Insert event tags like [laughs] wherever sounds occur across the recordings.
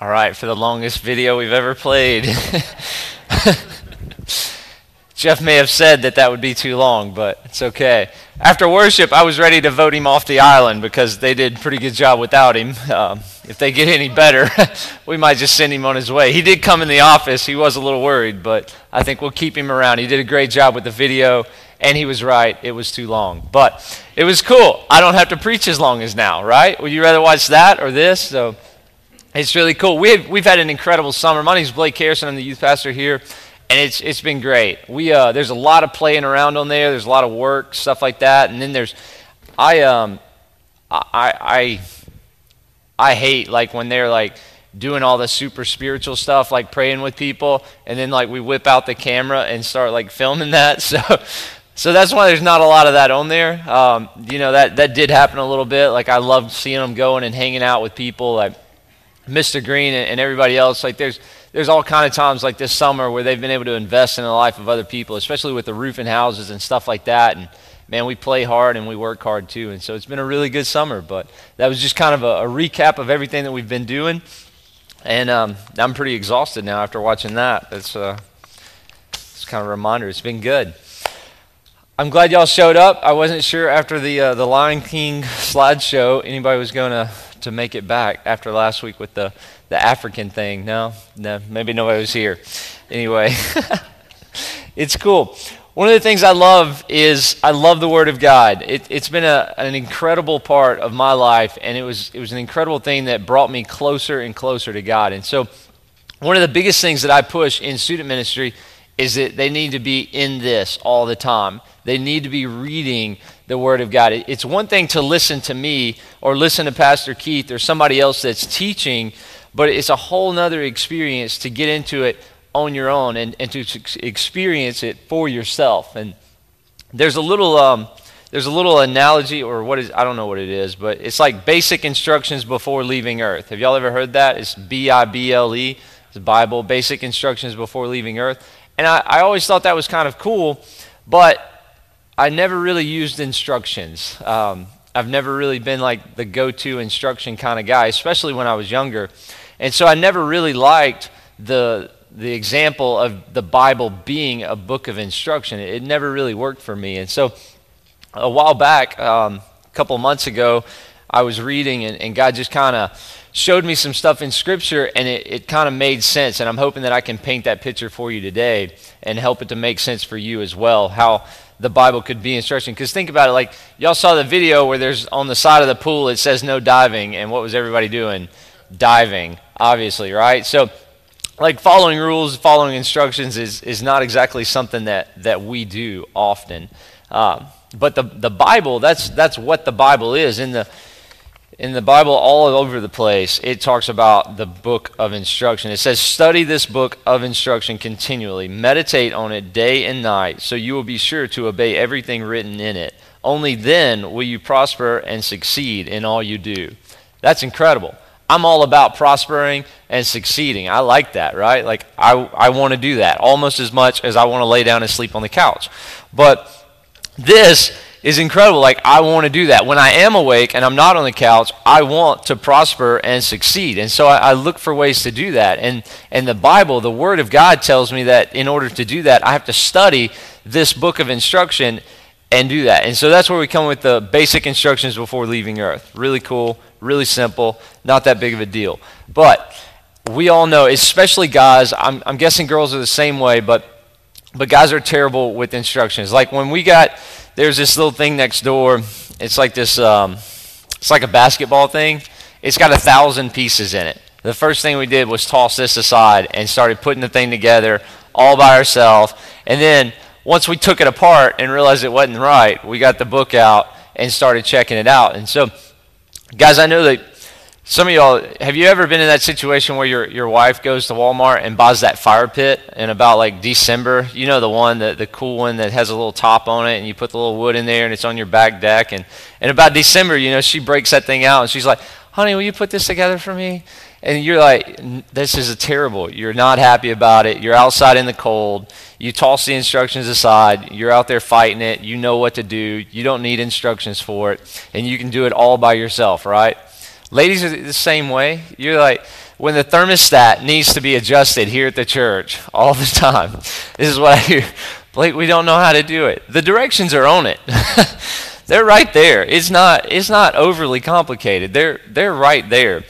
All right, for the longest video we've ever played. [laughs] Jeff may have said that that would be too long, but it's okay. After worship, I was ready to vote him off the island because they did a pretty good job without him. Um, if they get any better, [laughs] we might just send him on his way. He did come in the office. He was a little worried, but I think we'll keep him around. He did a great job with the video, and he was right. It was too long. But it was cool. I don't have to preach as long as now, right? Would you rather watch that or this? So it's really cool. We have, we've had an incredible summer. My name is Blake Harrison. I'm the youth pastor here and it's it's been great. We uh, there's a lot of playing around on there. There's a lot of work, stuff like that, and then there's I um I I I hate like when they're like doing all the super spiritual stuff, like praying with people, and then like we whip out the camera and start like filming that. [laughs] So. So that's why there's not a lot of that on there. Um, you know that that did happen a little bit. Like I loved seeing them going and hanging out with people, like Mr. Green and, and everybody else. Like there's there's all kind of times like this summer where they've been able to invest in the life of other people, especially with the roofing houses and stuff like that. And man, we play hard and we work hard too. And so it's been a really good summer. But that was just kind of a, a recap of everything that we've been doing. And um, I'm pretty exhausted now after watching that. That's uh, it's kind of a reminder. It's been good. I'm glad y'all showed up. I wasn't sure after the uh, the Lion King [laughs] slideshow anybody was going to to make it back after last week with the the African thing. No, no, maybe nobody was here. Anyway, [laughs] it's cool. One of the things I love is I love the Word of God. It, has been a, an incredible part of my life, and it was it was an incredible thing that brought me closer and closer to God. And so, one of the biggest things that I push in student ministry is that they need to be in this all the time. They need to be reading the Word of God. It's one thing to listen to me or listen to Pastor Keith or somebody else that's teaching but it's a whole nother experience to get into it on your own and, and to experience it for yourself. And there's a little um, there's a little analogy or what is I don't know what it is, but it's like basic instructions before leaving Earth. Have y'all ever heard that? It's B I B L E. It's Bible, basic instructions before leaving Earth. And I, I always thought that was kind of cool, but I never really used instructions. Um, I've never really been like the go-to instruction kind of guy, especially when I was younger. And so I never really liked the, the example of the Bible being a book of instruction. It, it never really worked for me. And so a while back, um, a couple months ago, I was reading, and, and God just kind of showed me some stuff in Scripture, and it, it kind of made sense. And I'm hoping that I can paint that picture for you today and help it to make sense for you as well. How the Bible could be instruction. Because think about it, like y'all saw the video where there's on the side of the pool it says no diving, and what was everybody doing? Diving obviously, right? So, like following rules, following instructions is, is not exactly something that, that we do often. Um, but the, the Bible, that's, that's what the Bible is. In the, in the Bible, all over the place, it talks about the book of instruction. It says, Study this book of instruction continually, meditate on it day and night, so you will be sure to obey everything written in it. Only then will you prosper and succeed in all you do. That's incredible. I'm all about prospering and succeeding. I like that, right? Like, I, I want to do that almost as much as I want to lay down and sleep on the couch. But this is incredible. Like, I want to do that. When I am awake and I'm not on the couch, I want to prosper and succeed. And so I, I look for ways to do that. And, and the Bible, the Word of God, tells me that in order to do that, I have to study this book of instruction and do that. And so that's where we come with the basic instructions before leaving Earth. Really cool, really simple, not that big of a deal. But we all know, especially guys, I'm, I'm guessing girls are the same way, but, but guys are terrible with instructions. Like when we got, there's this little thing next door. It's like this, um, it's like a basketball thing. It's got a thousand pieces in it. The first thing we did was toss this aside and started putting the thing together all by ourselves. And then once we took it apart and realized it wasn't right, we got the book out and started checking it out. And so, guys, I know that some of y'all have you ever been in that situation where your, your wife goes to Walmart and buys that fire pit in about like December? You know the one, the, the cool one that has a little top on it and you put the little wood in there and it's on your back deck. And, and about December, you know, she breaks that thing out and she's like, honey, will you put this together for me? And you're like, this is a terrible. You're not happy about it. You're outside in the cold. You toss the instructions aside. You're out there fighting it. You know what to do. You don't need instructions for it. And you can do it all by yourself, right? Ladies are the same way. You're like, when the thermostat needs to be adjusted here at the church all the time. [laughs] This is what I hear. Blake, we don't know how to do it. The directions are on it. [laughs] they're right there. It's not it's not overly complicated. They're they're right there.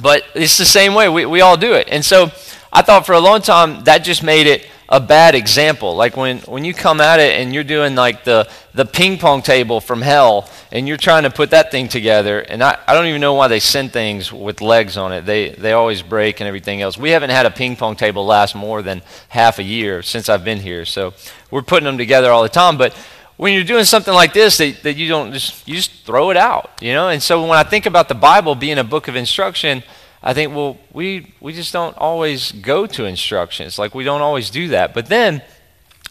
But it's the same way. We, we all do it. And so I thought for a long time that just made it a bad example. Like when, when you come at it and you're doing like the, the ping pong table from hell and you're trying to put that thing together, and I, I don't even know why they send things with legs on it. They, they always break and everything else. We haven't had a ping pong table last more than half a year since I've been here. So we're putting them together all the time. But when you're doing something like this that, that you don't just you just throw it out you know and so when i think about the bible being a book of instruction i think well we we just don't always go to instructions. Like we don't always do that. But then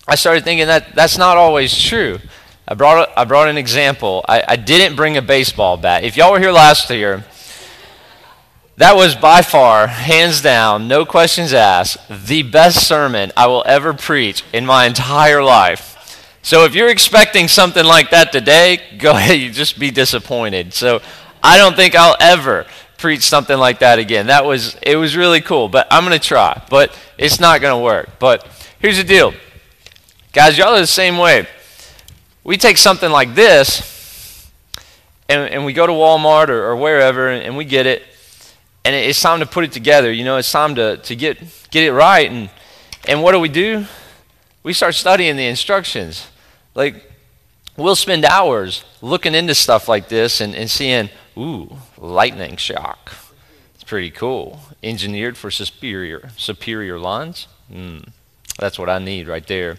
i started thinking that that's not always true. I brought a, i brought an example. I, I didn't bring a baseball bat. If y'all were here last year that was by far, hands down, no questions asked, the best sermon I will ever preach in my entire life. So if you're expecting something like that today, go ahead, [laughs] you just be disappointed. So I don't think I'll ever preach something like that again. That was it was really cool, but I'm to try. But it's not to work. But here's the deal. Guys, y'all are the same way. We take something like this and, and we go to Walmart or, or wherever and, and we get it and it's time to put it together. You know, it's time to, to get, get it right. And, and what do we do? We start studying the instructions. Like, we'll spend hours looking into stuff like this and, and seeing, ooh, lightning shock. It's pretty cool. Engineered for superior superior lines. Mm, that's what I need right there.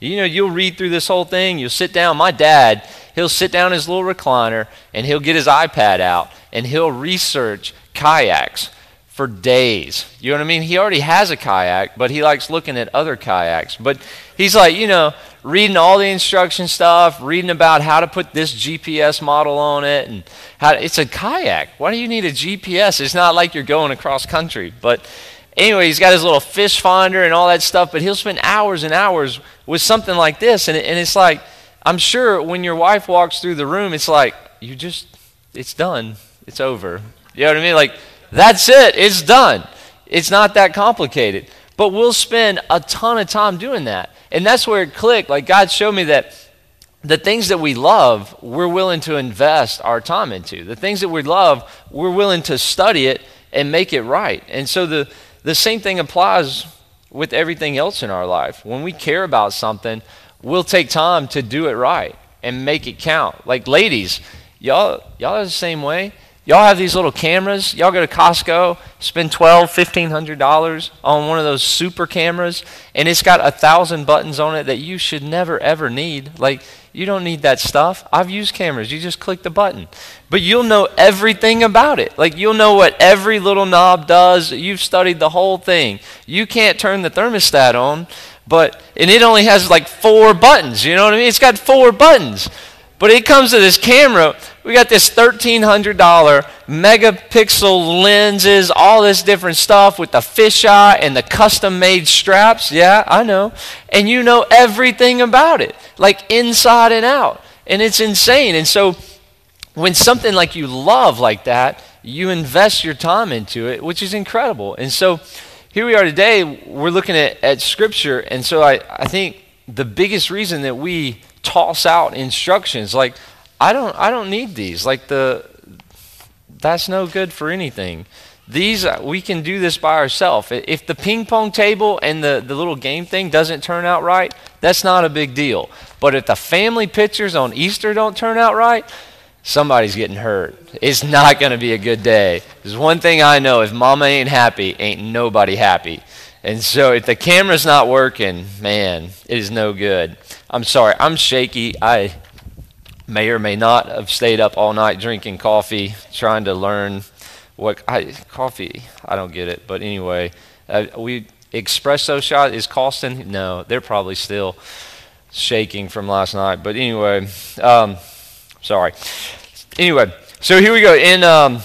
You know, you'll read through this whole thing. You'll sit down. My dad, he'll sit down in his little recliner and he'll get his iPad out and he'll research kayaks for days. You know what I mean? He already has a kayak, but he likes looking at other kayaks. But he's like, you know, reading all the instruction stuff, reading about how to put this GPS model on it, and how to, it's a kayak. Why do you need a GPS? It's not like you're going across country. But anyway, he's got his little fish finder and all that stuff. But he'll spend hours and hours with something like this, and, and it's like, I'm sure when your wife walks through the room, it's like you just, it's done, it's over. You know what I mean? Like that's it. It's done. It's not that complicated. But we'll spend a ton of time doing that. And that's where it clicked. Like God showed me that the things that we love, we're willing to invest our time into. The things that we love, we're willing to study it and make it right. And so the, the same thing applies with everything else in our life. When we care about something, we'll take time to do it right and make it count. Like ladies, y'all y'all are the same way. Y'all have these little cameras. Y'all go to Costco, spend twelve, fifteen hundred dollars on one of those super cameras, and it's got a thousand buttons on it that you should never ever need. Like you don't need that stuff. I've used cameras. You just click the button. But you'll know everything about it. Like you'll know what every little knob does. You've studied the whole thing. You can't turn the thermostat on, but and it only has like four buttons. You know what I mean? It's got four buttons. But it comes to this camera. We got this $1,300 megapixel lenses, all this different stuff with the fisheye and the custom made straps. Yeah, I know. And you know everything about it, like inside and out. And it's insane. And so when something like you love like that, you invest your time into it, which is incredible. And so here we are today, we're looking at, at Scripture. And so I, I think the biggest reason that we toss out instructions like I don't I don't need these like the that's no good for anything. These uh, we can do this by ourselves. If the ping pong table and the, the little game thing doesn't turn out right, that's not a big deal. But if the family pictures on Easter don't turn out right, somebody's getting hurt. It's not going to be a good day. There's one thing I know: if Mama ain't happy, ain't nobody happy. And so if the camera's not working, man, it is no good. I'm sorry, I'm shaky. I may or may not have stayed up all night drinking coffee, trying to learn what I, coffee. I don't get it, but anyway, uh, we espresso shot is costing. No, they're probably still shaking from last night. But anyway, um, sorry. Anyway, so here we go in. Um,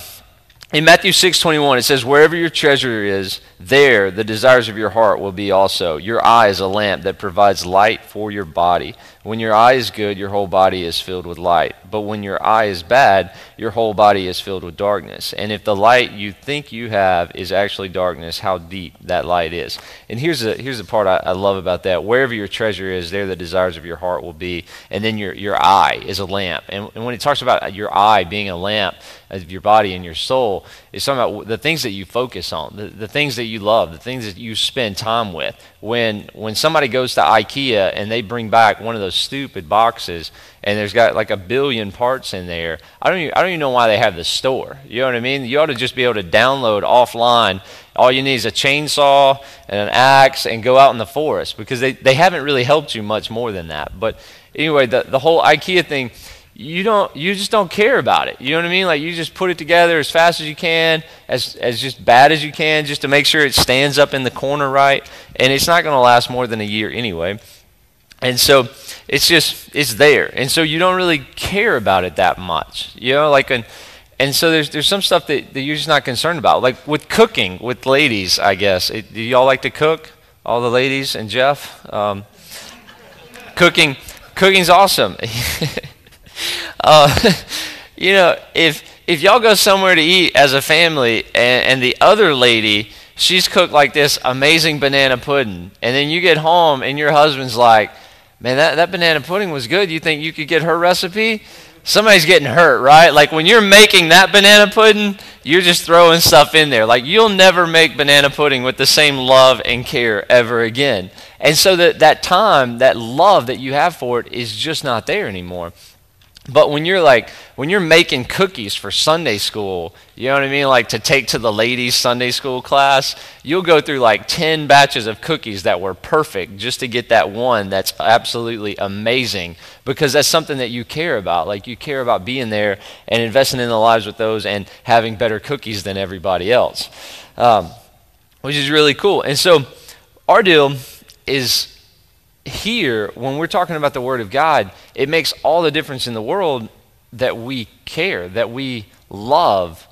in Matthew 6:21 it says wherever your treasure is there the desires of your heart will be also. Your eye is a lamp that provides light for your body. When your eye is good your whole body is filled with light. But when your eye is bad your whole body is filled with darkness. And if the light you think you have is actually darkness how deep that light is. And here's the here's the part I, I love about that. Wherever your treasure is there the desires of your heart will be. And then your your eye is a lamp. And, and when it talks about your eye being a lamp of your body and your soul is talking about the things that you focus on, the, the things that you love, the things that you spend time with. When when somebody goes to IKEA and they bring back one of those stupid boxes and there's got like a billion parts in there, I don't even, I don't even know why they have the store. You know what I mean? You ought to just be able to download offline. All you need is a chainsaw and an axe and go out in the forest because they, they haven't really helped you much more than that. But anyway, the, the whole IKEA thing you don't you just don't care about it. You know what I mean? Like you just put it together as fast as you can, as as just bad as you can, just to make sure it stands up in the corner right. And it's not going to last more than a year anyway. And so it's just it's there. And so you don't really care about it that much. You know, like and and so there's there's some stuff that, that you're just not concerned about. Like with cooking with ladies, I guess. It, do y'all like to cook? All the ladies and Jeff? Um, cooking cooking's awesome. [laughs] Uh, [laughs] you know, if if y'all go somewhere to eat as a family and, and the other lady she's cooked like this amazing banana pudding, and then you get home and your husband's like, "Man, that, that banana pudding was good. You think you could get her recipe?" Somebody's getting hurt, right? Like when you're making that banana pudding, you're just throwing stuff in there. Like you'll never make banana pudding with the same love and care ever again. And so that that time, that love that you have for it is just not there anymore. But when you're like, when you're making cookies for Sunday school, you know what I mean? Like to take to the ladies' Sunday school class, you'll go through like 10 batches of cookies that were perfect just to get that one that's absolutely amazing because that's something that you care about. Like you care about being there and investing in the lives with those and having better cookies than everybody else, um, which is really cool. And so our deal is here, when we're talking about the Word of God, it makes all the difference in the world that we care, that we love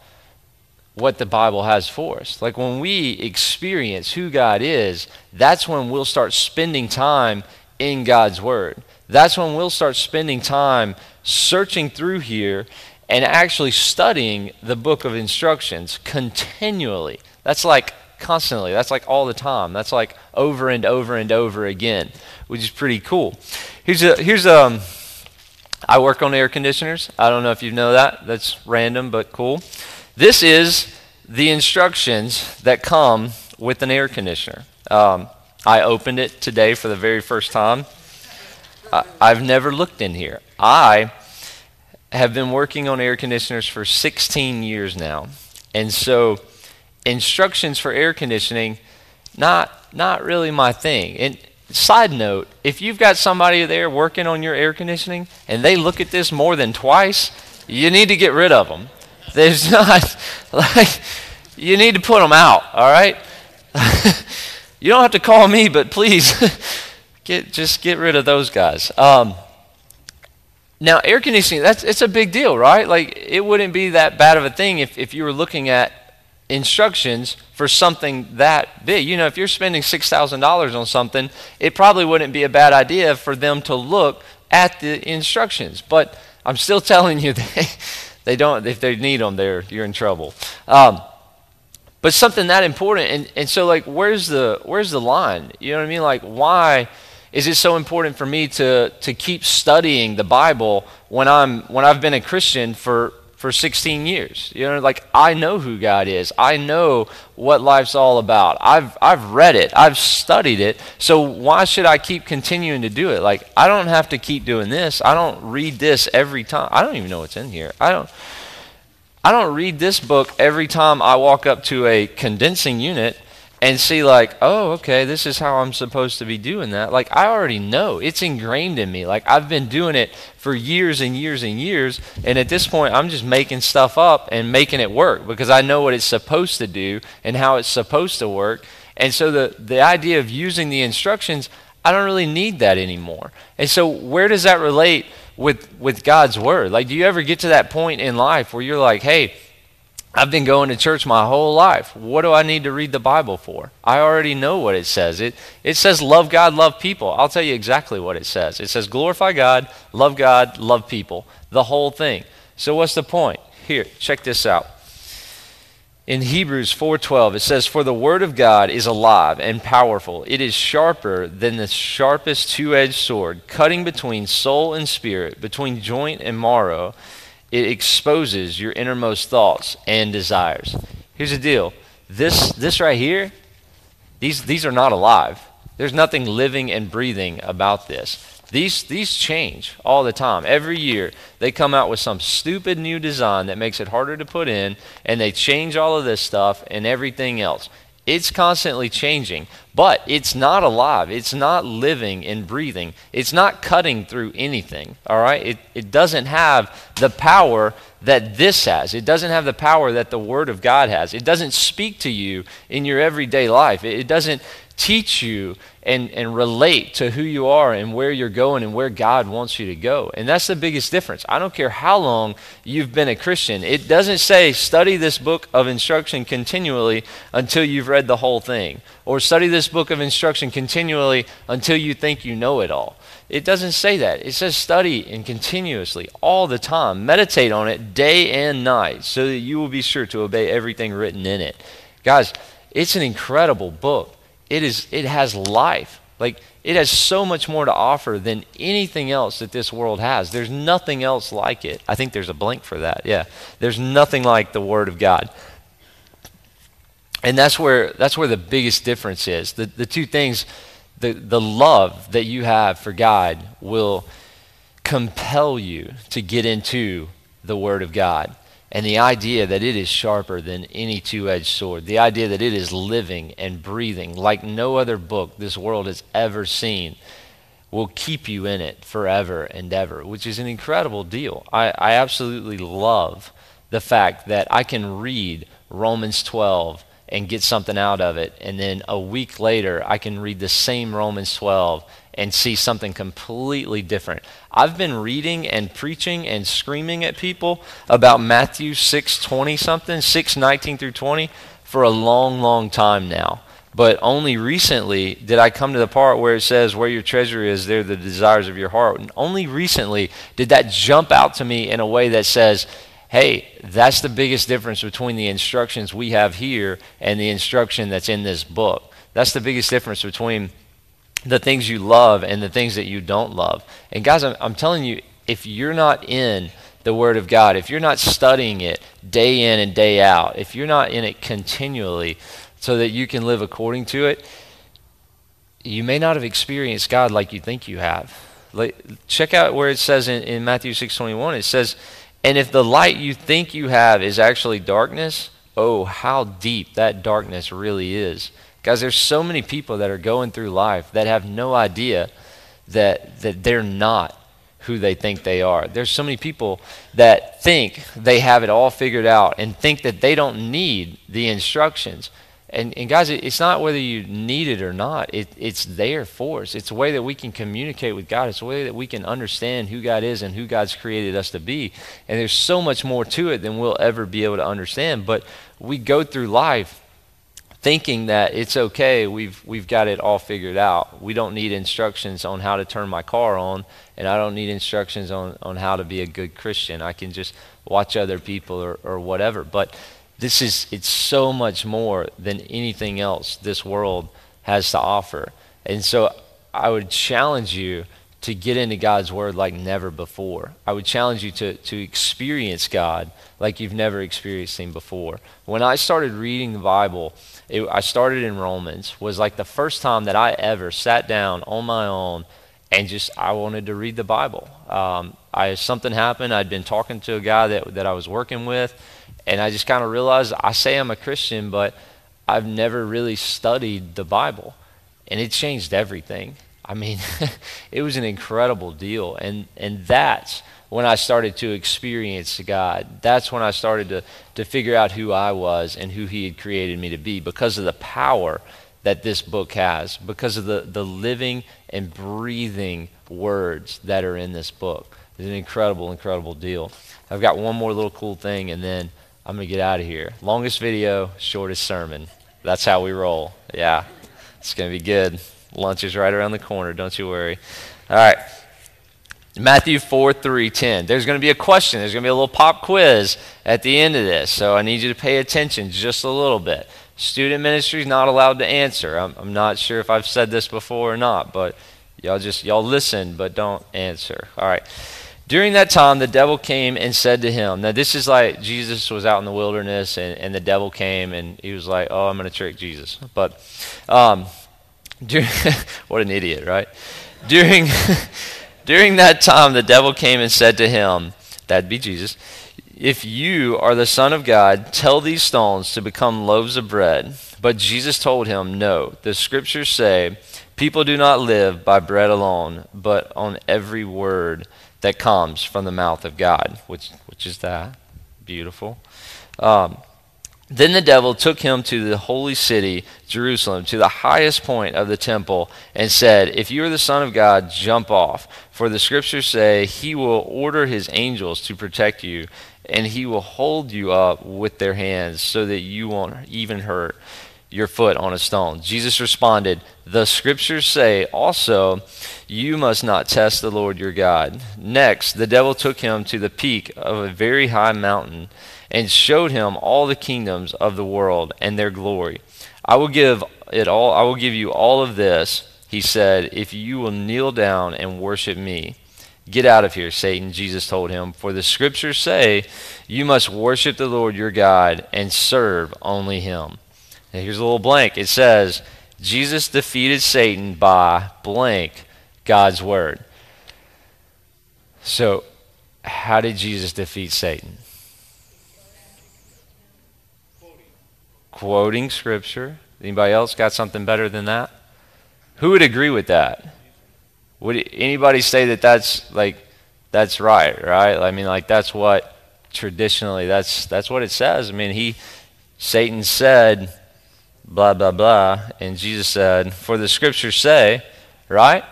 what the Bible has for us. Like when we experience who God is, that's when we'll start spending time in God's Word. That's when we'll start spending time searching through here and actually studying the book of instructions continually. That's like constantly. That's like all the time. That's like over and over and over again, which is pretty cool. Here's a here's um I work on air conditioners. I don't know if you know that. That's random but cool. This is the instructions that come with an air conditioner. Um, I opened it today for the very first time. I, I've never looked in here. I have been working on air conditioners for 16 years now. And so instructions for air conditioning, not not really my thing. And side note, if you've got somebody there working on your air conditioning and they look at this more than twice, you need to get rid of them. [laughs] There's not [laughs] like you need to put them out, all right? [laughs] you don't have to call me, but please get just get rid of those guys. Um, now, air conditioning, that's it's a big deal, right? Like it wouldn't be that bad of a thing if, if you were looking at instructions for something that big. You know, if you're spending $6,000 on something, it probably wouldn't be a bad idea for them to look at the instructions. But I'm still [laughs] telling you, they, they don't, if they need them, they're, you're in trouble. Um, but something that important, and, and so like, where's the, where's the line? You know what I mean? Like, why is it so important for me to, to keep studying the Bible when, I'm, when I've been a Christian for for 16 years. You know, like I know who God is. I know what life's all about. I've I've read it. I've studied it. So why should I keep continuing to do it? Like I don't have to keep doing this. I don't read this every time. I don't even know what's in here. I don't I don't read this book every time I walk up to a condensing unit and see like oh okay this is how i'm supposed to be doing that. Like i already know. It's ingrained in me. Like i've been doing it for years and years and years and at this point i'm just making stuff up and making it work because i know what it's supposed to do and how it's supposed to work. And so the the idea of using the instructions i don't really need that anymore. And so where does that relate with with god's word? Like do you ever get to that point in life where you're like hey I've been going to church my whole life. What do I need to read the Bible for? I already know what it says. It, it says love God, love people. I'll tell you exactly what it says. It says glorify God, love God, love people. The whole thing. So what's the point? Here, check this out. In Hebrews 4:12 it says for the word of God is alive and powerful. It is sharper than the sharpest two-edged sword, cutting between soul and spirit, between joint and marrow it exposes your innermost thoughts and desires. Here's the deal. This this right here, these these are not alive. There's nothing living and breathing about this. These these change all the time. Every year they come out with some stupid new design that makes it harder to put in and they change all of this stuff and everything else. It's constantly changing, but it's not alive. It's not living and breathing. It's not cutting through anything, all right? It, it doesn't have the power that this has. It doesn't have the power that the Word of God has. It doesn't speak to you in your everyday life. It, it doesn't teach you and, and relate to who you are and where you're going and where God wants you to go. And that's the biggest difference. I don't care how long you've been a Christian. It doesn't say study this book of instruction continually until you've read the whole thing, or study this book of instruction continually until you think you know it all. It doesn't say that. It says study and continuously, all the time. Meditate on it day and night so that you will be sure to obey everything written in it. Guys, it's an incredible book it is it has life. Like it has so much more to offer than anything else that this world has. There's nothing else like it. I think there's a blank for that. Yeah. There's nothing like the word of God. And that's where that's where the biggest difference is. The the two things the the love that you have for God will compel you to get into the word of God and the idea that it is sharper than any two edged sword, the idea that it is living and breathing like no other book this world has ever seen, will keep you in it forever and ever, which is an incredible deal. I, I absolutely love the fact that I can read Romans 12 and get something out of it, and then a week later I can read the same Romans 12 and see something completely different. I've been reading and preaching and screaming at people about Matthew 6:20 something, 6:19 through 20 for a long long time now. But only recently did I come to the part where it says where your treasure is there the desires of your heart. And only recently did that jump out to me in a way that says hey, that's the biggest difference between the instructions we have here and the instruction that's in this book. That's the biggest difference between the things you love and the things that you don't love. And guys, I'm, I'm telling you, if you're not in the Word of God, if you're not studying it day in and day out, if you're not in it continually so that you can live according to it, you may not have experienced God like you think you have. Like, check out where it says in, in Matthew 6.21, it says, And if the light you think you have is actually darkness, oh, how deep that darkness really is. Guys, there's so many people that are going through life that have no idea that, that they're not who they think they are. There's so many people that think they have it all figured out and think that they don't need the instructions. And, and guys, it's not whether you need it or not. It, it's there for us. It's a way that we can communicate with God. It's a way that we can understand who God is and who God's created us to be. And there's so much more to it than we'll ever be able to understand. But we go through life thinking that it's okay, we've, we've got it all figured out. We don't need instructions on how to turn my car on, and I don't need instructions on, on how to be a good Christian. I can just watch other people or, or whatever. But this is, it's so much more than anything else this world has to offer. And so I would challenge you to get into God's Word like never before. I would challenge you to, to experience God like you've never experienced Him before. When I started reading the Bible, it, I started in Romans, was like the first time that I ever sat down on my own and just I wanted to read the Bible. Um, I something happened. I'd been talking to a guy that that I was working with, and I just kind of realized I say I'm a Christian, but I've never really studied the Bible, and it changed everything. I mean, [laughs] it was an incredible deal. And, and that's when I started to experience God. That's when I started to, to figure out who I was and who He had created me to be because of the power that this book has, because of the, the living and breathing words that are in this book. It's an incredible, incredible deal. I've got one more little cool thing, and then I'm going to get out of here. Longest video, shortest sermon. That's how we roll. Yeah, it's going to be good. Lunch is right around the corner, don't you worry. All right. Matthew 4 3 10. There's going to be a question. There's going to be a little pop quiz at the end of this. So I need you to pay attention just a little bit. Student ministry is not allowed to answer. I'm, I'm not sure if I've said this before or not, but y'all just, y'all listen, but don't answer. All right. During that time, the devil came and said to him, Now, this is like Jesus was out in the wilderness, and, and the devil came and he was like, Oh, I'm going to trick Jesus. But, um, [laughs] during, [laughs] what an idiot, right? During, [laughs] during that time, the devil came and said to him, That'd be Jesus, If you are the Son of God, tell these stones to become loaves of bread. But Jesus told him, No, the scriptures say, People do not live by bread alone, but on every word that comes from the mouth of God, which, which is that. Beautiful. Um, then the devil took him to the holy city, Jerusalem, to the highest point of the temple, and said, If you are the Son of God, jump off. For the scriptures say, He will order His angels to protect you, and He will hold you up with their hands so that you won't even hurt your foot on a stone. Jesus responded, The scriptures say also, You must not test the Lord your God. Next, the devil took him to the peak of a very high mountain and showed him all the kingdoms of the world and their glory. I will give it all I will give you all of this, he said, if you will kneel down and worship me. Get out of here, Satan, Jesus told him, for the scriptures say, You must worship the Lord your God and serve only him. And here's a little blank. It says, Jesus defeated Satan by blank God's word. So, how did Jesus defeat Satan? Quoting scripture. Anybody else got something better than that? Who would agree with that? Would anybody say that that's like that's right, right? I mean like that's what traditionally that's that's what it says. I mean he Satan said blah, blah, blah. And Jesus said, For the scriptures say, right?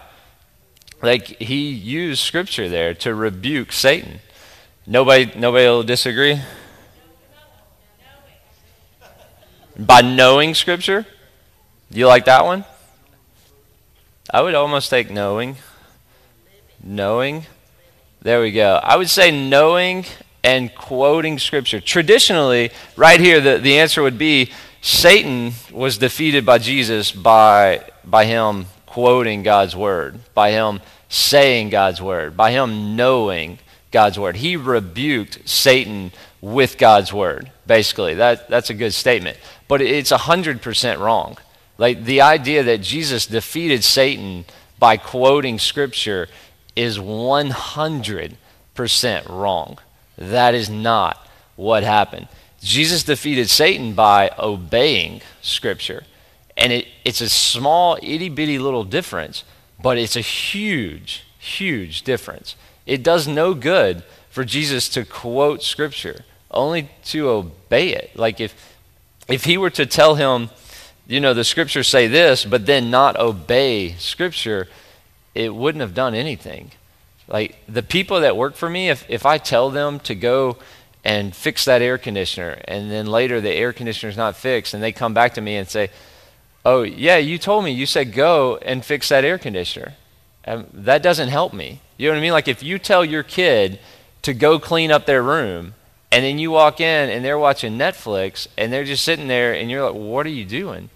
Like he used scripture there to rebuke Satan. Nobody, nobody will disagree? By knowing scripture? Do you like that one? I would almost take knowing. Knowing. There we go. I would say knowing and quoting scripture. Traditionally, right here, the, the answer would be Satan was defeated by Jesus by, by him quoting God's word, by him saying God's word, by him knowing God's word. He rebuked Satan with God's word, basically. That, that's a good statement. But it's 100% wrong. Like the idea that Jesus defeated Satan by quoting scripture is 100% wrong. That is not what happened. Jesus defeated Satan by obeying Scripture. And it, it's a small, itty bitty little difference, but it's a huge, huge difference. It does no good for Jesus to quote Scripture, only to obey it. Like if, if he were to tell him, you know, the Scriptures say this, but then not obey Scripture, it wouldn't have done anything. Like the people that work for me, if, if I tell them to go and fix that air conditioner. And then later the air conditioner is not fixed, and they come back to me and say, Oh, yeah, you told me, you said go and fix that air conditioner. Um, that doesn't help me. You know what I mean? Like if you tell your kid to go clean up their room, and then you walk in and they're watching Netflix, and they're just sitting there, and you're like, What are you doing?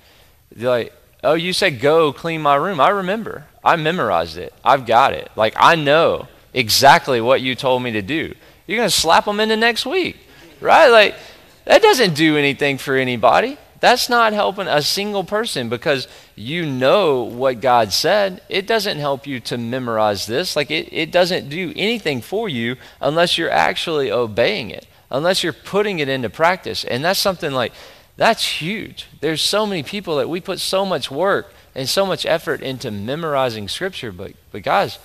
They're like, Oh, you said go clean my room. I remember. I memorized it. I've got it. Like I know exactly what you told me to do you're going to slap them into next week, right? Like, that doesn't do anything for anybody. That's not helping a single person because you know what God said. It doesn't help you to memorize this. Like, it, it doesn't do anything for you unless you're actually obeying it, unless you're putting it into practice. And that's something like, that's huge. There's so many people that we put so much work and so much effort into memorizing Scripture, but, but guys,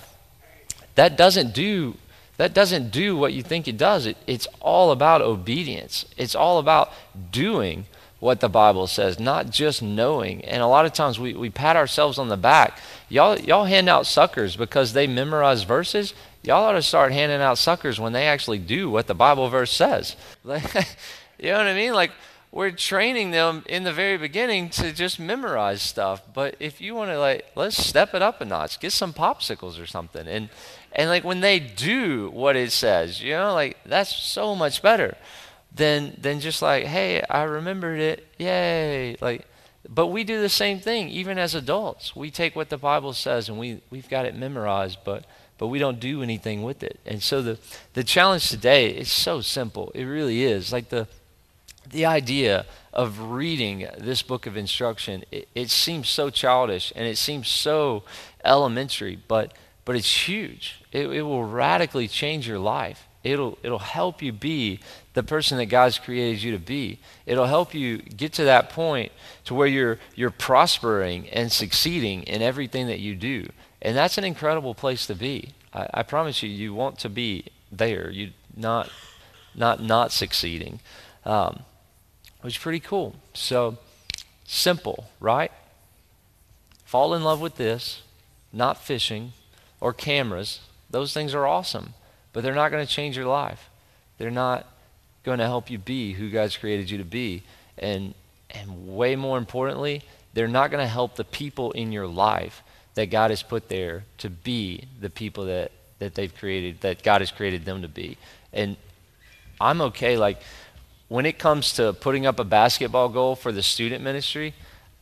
that doesn't do that doesn't do what you think it does. It, it's all about obedience, it's all about doing what the Bible says, not just knowing. And a lot of times we, we pat ourselves on the back. Y'all, y'all hand out suckers because they memorize verses. Y'all ought to start handing out suckers when they actually do what the Bible verse says. [laughs] You know what I mean? Like we're training them in the very beginning to just memorize stuff. But if you want to like let's step it up a notch, get some popsicles or something. And and like when they do what it says, you know, like that's so much better than than just like, hey, I remembered it. Yay. Like but we do the same thing even as adults. We take what the Bible says and we we've got it memorized, but but we don't do anything with it. And so the the challenge today is so simple. It really is. Like the the idea of reading this book of instruction, it, it, seems so childish and it seems so elementary, but but it's huge. It, it will radically change your life. It'll it'll help you be the person that God's created you to be. It'll help you get to that point to where you're you're prospering and succeeding in everything that you do. And that's an incredible place to be. I, I promise you, you want to be there. You not not not succeeding. Um, was pretty cool. So simple, right? Fall in love with this, not fishing or cameras. Those things are awesome, but they're not going to change your life. They're not going to help you be who God's created you to be. And and way more importantly, they're not going to help the people in your life that God has put there to be the people that that they've created that God has created them to be. And I'm okay like when it comes to putting up a basketball goal for the student ministry,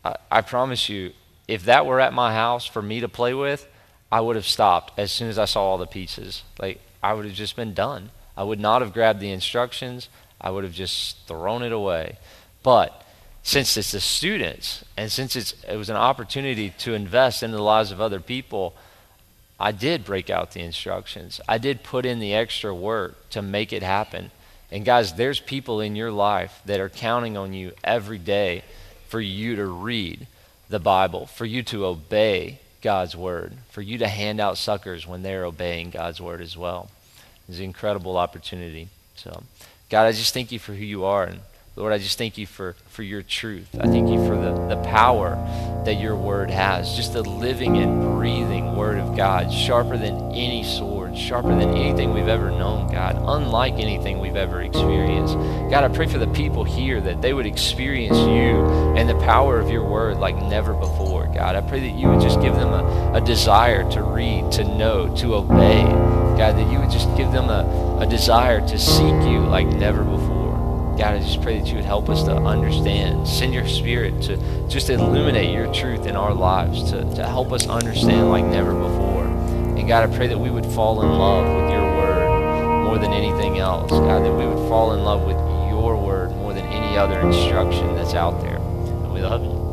I, I, promise you, if that were at my house for me to play with, I would have stopped as soon as I saw all the pieces. Like, I would have just been done. I would not have grabbed the instructions. I would have just thrown it away. But since it's the students and since it was an opportunity to invest in the lives of other people, I did break out the instructions. I did put in the extra work to make it happen. And guys, there's people in your life that are counting on you every day for you to read the Bible, for you to obey God's word, for you to hand out suckers when they're obeying God's word as well. It's an incredible opportunity. So, God, I just thank you for who you are. And Lord, I just thank you for, for your truth. I thank you for the, the power that your word has, just the living and breathing word of God, sharper than any sword, sharper than anything we've ever known, God, unlike anything we've ever experienced. God, I pray for the people here that they would experience you and the power of your word like never before, God. I pray that you would just give them a, a desire to read, to know, to obey. God, that you would just give them a, a desire to seek you like never before. God, I just pray that you would help us to understand. Send your spirit to just illuminate your truth in our lives, to, to help us understand like never before. And God, I pray that we would fall in love with your word more than anything else. God, that we would fall in love with your word more than any other instruction that's out there. And we love you.